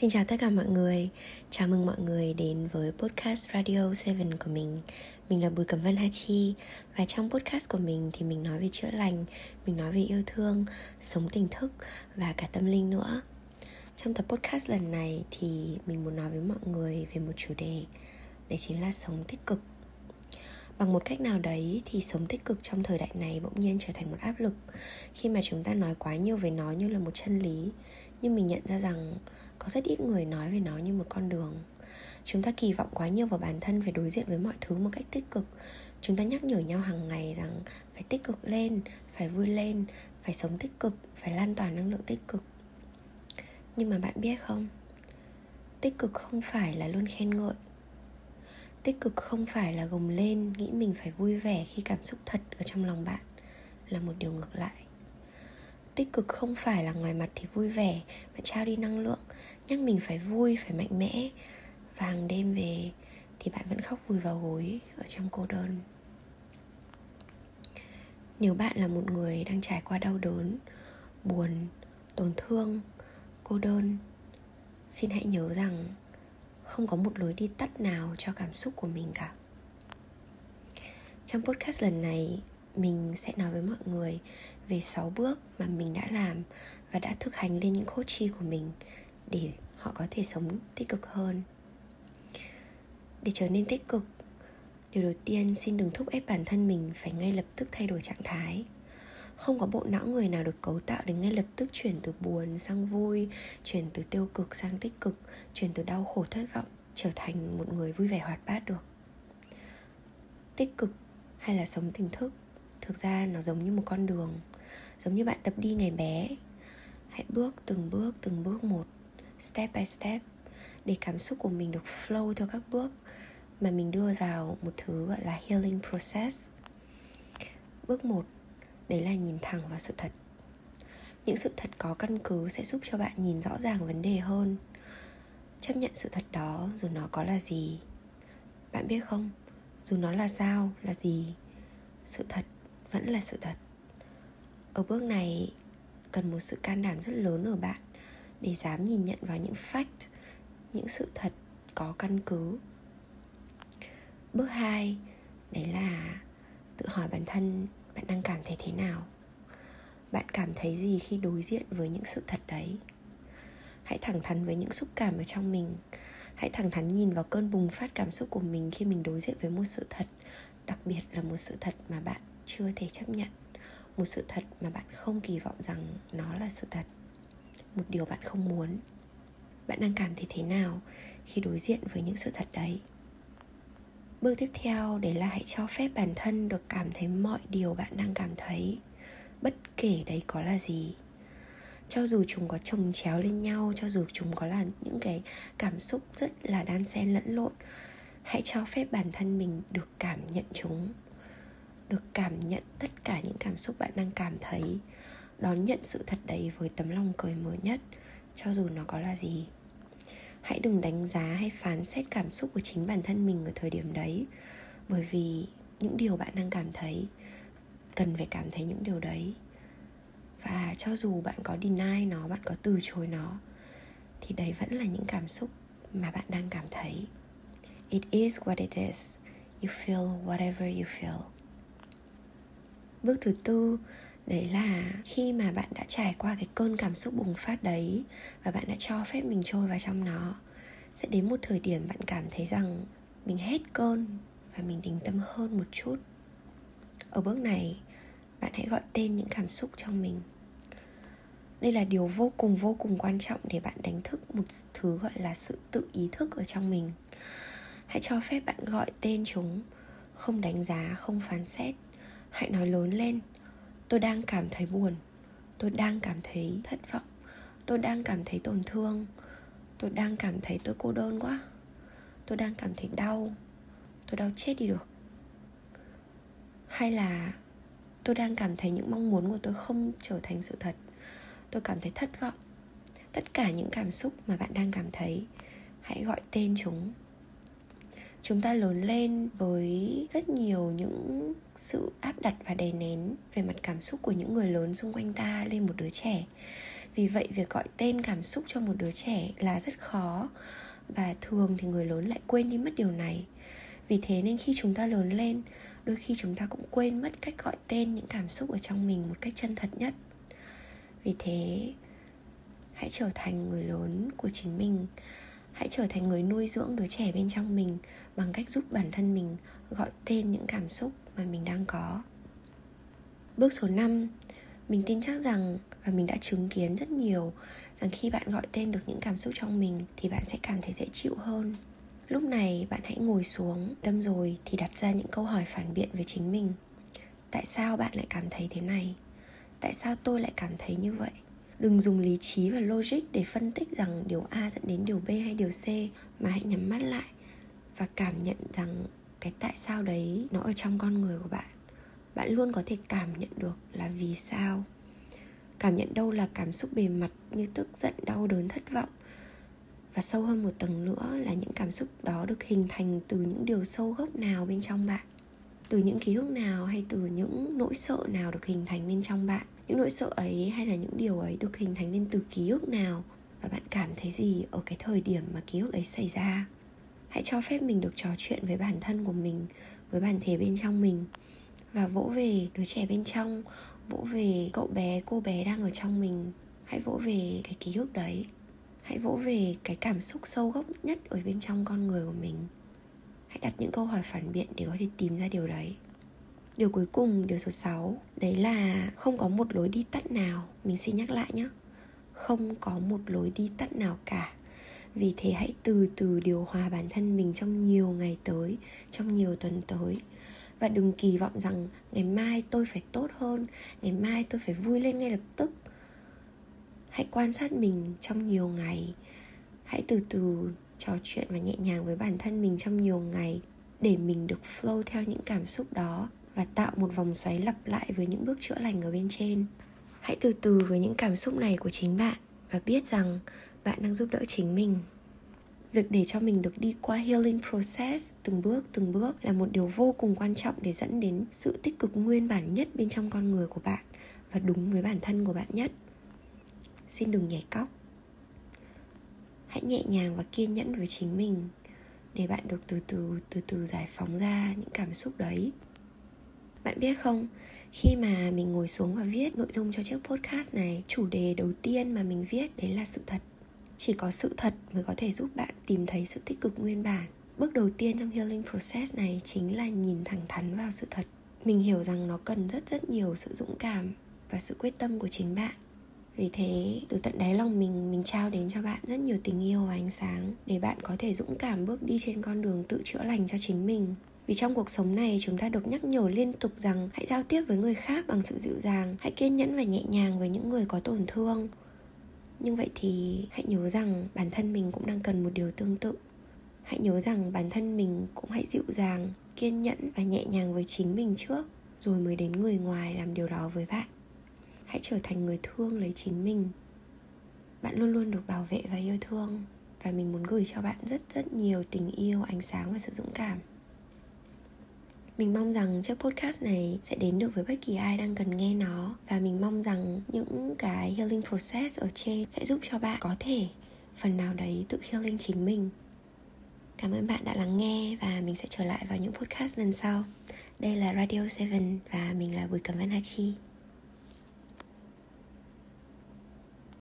Xin chào tất cả mọi người, chào mừng mọi người đến với podcast Radio 7 của mình. Mình là Bùi Cẩm Vân Hachi Và trong podcast của mình thì mình nói về chữa lành, mình nói về yêu thương, sống tỉnh thức và cả tâm linh nữa. Trong tập podcast lần này thì mình muốn nói với mọi người về một chủ đề Đấy chính là sống tích cực. Bằng một cách nào đấy thì sống tích cực trong thời đại này bỗng nhiên trở thành một áp lực. Khi mà chúng ta nói quá nhiều về nó như là một chân lý nhưng mình nhận ra rằng có rất ít người nói về nó như một con đường. Chúng ta kỳ vọng quá nhiều vào bản thân phải đối diện với mọi thứ một cách tích cực. Chúng ta nhắc nhở nhau hàng ngày rằng phải tích cực lên, phải vui lên, phải sống tích cực, phải lan tỏa năng lượng tích cực. Nhưng mà bạn biết không? Tích cực không phải là luôn khen ngợi. Tích cực không phải là gồng lên, nghĩ mình phải vui vẻ khi cảm xúc thật ở trong lòng bạn là một điều ngược lại tích cực không phải là ngoài mặt thì vui vẻ bạn trao đi năng lượng. Nhắc mình phải vui, phải mạnh mẽ. Và hàng đêm về thì bạn vẫn khóc vùi vào gối ở trong cô đơn. Nếu bạn là một người đang trải qua đau đớn, buồn, tổn thương, cô đơn, xin hãy nhớ rằng không có một lối đi tắt nào cho cảm xúc của mình cả. Trong podcast lần này mình sẽ nói với mọi người về 6 bước mà mình đã làm và đã thực hành lên những coach chi của mình để họ có thể sống tích cực hơn. Để trở nên tích cực, điều đầu tiên xin đừng thúc ép bản thân mình phải ngay lập tức thay đổi trạng thái. Không có bộ não người nào được cấu tạo để ngay lập tức chuyển từ buồn sang vui, chuyển từ tiêu cực sang tích cực, chuyển từ đau khổ thất vọng trở thành một người vui vẻ hoạt bát được. Tích cực hay là sống tỉnh thức thực ra nó giống như một con đường, giống như bạn tập đi ngày bé. Hãy bước từng bước từng bước một, step by step, để cảm xúc của mình được flow theo các bước mà mình đưa vào một thứ gọi là healing process. Bước một, đấy là nhìn thẳng vào sự thật. Những sự thật có căn cứ sẽ giúp cho bạn nhìn rõ ràng vấn đề hơn. Chấp nhận sự thật đó, dù nó có là gì. Bạn biết không? Dù nó là sao, là gì? Sự thật vẫn là sự thật. Ở bước này, cần một sự can đảm rất lớn ở bạn để dám nhìn nhận vào những fact, những sự thật có căn cứ. Bước hai, đấy là tự hỏi bản thân bạn đang cảm thấy thế nào. Bạn cảm thấy gì khi đối diện với những sự thật đấy? Hãy thẳng thắn với những xúc cảm ở trong mình. Hãy thẳng thắn nhìn vào cơn bùng phát cảm xúc của mình khi mình đối diện với một sự thật, đặc biệt là một sự thật mà bạn chưa thể chấp nhận một sự thật mà bạn không kỳ vọng rằng nó là sự thật, một điều bạn không muốn. Bạn đang cảm thấy thế nào khi đối diện với những sự thật đấy? Bước tiếp theo đấy là hãy cho phép bản thân được cảm thấy mọi điều bạn đang cảm thấy, bất kể đấy có là gì. Cho dù chúng có chồng chéo lên nhau, cho dù chúng có là những cái cảm xúc rất là đan xen lẫn lộn, hãy cho phép bản thân mình được cảm nhận chúng được cảm nhận tất cả những cảm xúc bạn đang cảm thấy, đón nhận sự thật đấy với tấm lòng cởi mở nhất, cho dù nó có là gì. Hãy đừng đánh giá hay phán xét cảm xúc của chính bản thân mình ở thời điểm đấy, bởi vì những điều bạn đang cảm thấy, cần phải cảm thấy những điều đấy. Và cho dù bạn có deny nó, bạn có từ chối nó, thì đấy vẫn là những cảm xúc mà bạn đang cảm thấy. It is what it is. You feel whatever you feel bước thứ tư, đấy là khi mà bạn đã trải qua cái cơn cảm xúc bùng phát đấy và bạn đã cho phép mình trôi vào trong nó, sẽ đến một thời điểm bạn cảm thấy rằng mình hết cơn và mình bình tâm hơn một chút. Ở bước này, bạn hãy gọi tên những cảm xúc trong mình. Đây là điều vô cùng vô cùng quan trọng để bạn đánh thức một thứ gọi là sự tự ý thức ở trong mình. Hãy cho phép bạn gọi tên chúng, không đánh giá, không phán xét hãy nói lớn lên. Tôi đang cảm thấy buồn. Tôi đang cảm thấy thất vọng. Tôi đang cảm thấy tổn thương. Tôi đang cảm thấy tôi cô đơn quá. Tôi đang cảm thấy đau. Tôi đau chết đi được. Hay là tôi đang cảm thấy những mong muốn của tôi không trở thành sự thật. Tôi cảm thấy thất vọng. Tất cả những cảm xúc mà bạn đang cảm thấy, hãy gọi tên chúng chúng ta lớn lên với rất nhiều những sự áp đặt và đè nén về mặt cảm xúc của những người lớn xung quanh ta lên một đứa trẻ. Vì vậy, việc gọi tên cảm xúc cho một đứa trẻ là rất khó và thường thì người lớn lại quên đi mất điều này. Vì thế nên khi chúng ta lớn lên, đôi khi chúng ta cũng quên mất cách gọi tên những cảm xúc ở trong mình một cách chân thật nhất. Vì thế, hãy trở thành người lớn của chính mình hãy trở thành người nuôi dưỡng đứa trẻ bên trong mình bằng cách giúp bản thân mình gọi tên những cảm xúc mà mình đang có. Bước số 5 mình tin chắc rằng và mình đã chứng kiến rất nhiều rằng khi bạn gọi tên được những cảm xúc trong mình thì bạn sẽ cảm thấy dễ chịu hơn. Lúc này, bạn hãy ngồi xuống, tâm rồi thì đặt ra những câu hỏi phản biện với chính mình. Tại sao bạn lại cảm thấy thế này? Tại sao tôi lại cảm thấy như vậy? Đừng dùng lý trí và logic để phân tích rằng điều a dẫn đến điều b hay điều c, mà hãy nhắm mắt lại và cảm nhận rằng cái tại sao đấy nó ở trong con người của bạn. Bạn luôn có thể cảm nhận được là vì sao. Cảm nhận đâu là cảm xúc bề mặt như tức giận, đau đớn, thất vọng. Và sâu hơn một tầng nữa là những cảm xúc đó được hình thành từ những điều sâu gốc nào bên trong bạn từ những ký ức nào hay từ những nỗi sợ nào được hình thành nên trong bạn? Những nỗi sợ ấy hay là những điều ấy được hình thành nên từ ký ức nào? Và bạn cảm thấy gì ở cái thời điểm mà ký ức ấy xảy ra? Hãy cho phép mình được trò chuyện với bản thân của mình, với bản thể bên trong mình. Và vỗ về đứa trẻ bên trong, vỗ về cậu bé, cô bé đang ở trong mình. Hãy vỗ về cái ký ức đấy. Hãy vỗ về cái cảm xúc sâu gốc nhất ở bên trong con người của mình hãy đặt những câu hỏi phản biện để có thể tìm ra điều đấy. Điều cuối cùng, điều số 6 đấy là không có một lối đi tắt nào. Mình xin nhắc lại nhé. Không có một lối đi tắt nào cả. Vì thế hãy từ từ điều hòa bản thân mình trong nhiều ngày tới, trong nhiều tuần tới. Và đừng kỳ vọng rằng ngày mai tôi phải tốt hơn, ngày mai tôi phải vui lên ngay lập tức. Hãy quan sát mình trong nhiều ngày. Hãy từ từ trò chuyện và nhẹ nhàng với bản thân mình trong nhiều ngày để mình được flow theo những cảm xúc đó và tạo một vòng xoáy lặp lại với những bước chữa lành ở bên trên. Hãy từ từ với những cảm xúc này của chính bạn và biết rằng bạn đang giúp đỡ chính mình. Việc để cho mình được đi qua healing process từng bước từng bước là một điều vô cùng quan trọng để dẫn đến sự tích cực nguyên bản nhất bên trong con người của bạn và đúng với bản thân của bạn nhất. Xin đừng nhảy cóc hãy nhẹ nhàng và kiên nhẫn với chính mình để bạn được từ từ từ từ giải phóng ra những cảm xúc đấy. Bạn biết không, khi mà mình ngồi xuống và viết nội dung cho chiếc podcast này, chủ đề đầu tiên mà mình viết đấy là sự thật. Chỉ có sự thật mới có thể giúp bạn tìm thấy sự tích cực nguyên bản. Bước đầu tiên trong healing process này chính là nhìn thẳng thắn vào sự thật. Mình hiểu rằng nó cần rất rất nhiều sự dũng cảm và sự quyết tâm của chính bạn vì thế, từ tận đáy lòng mình mình trao đến cho bạn rất nhiều tình yêu và ánh sáng để bạn có thể dũng cảm bước đi trên con đường tự chữa lành cho chính mình. Vì trong cuộc sống này, chúng ta được nhắc nhở liên tục rằng hãy giao tiếp với người khác bằng sự dịu dàng, hãy kiên nhẫn và nhẹ nhàng với những người có tổn thương. Nhưng vậy thì hãy nhớ rằng bản thân mình cũng đang cần một điều tương tự. Hãy nhớ rằng bản thân mình cũng hãy dịu dàng, kiên nhẫn và nhẹ nhàng với chính mình trước, rồi mới đến người ngoài làm điều đó với bạn hãy trở thành người thương lấy chính mình. Bạn luôn luôn được bảo vệ và yêu thương, và mình muốn gửi cho bạn rất rất nhiều tình yêu, ánh sáng và sự dũng cảm. Mình mong rằng chiếc podcast này sẽ đến được với bất kỳ ai đang cần nghe nó, và mình mong rằng những cái healing process ở trên sẽ giúp cho bạn có thể phần nào đấy tự healing chính mình. Cảm ơn bạn đã lắng nghe, và mình sẽ trở lại vào những podcast lần sau. Đây là radio 7 và mình là bùi cẩm văn hachi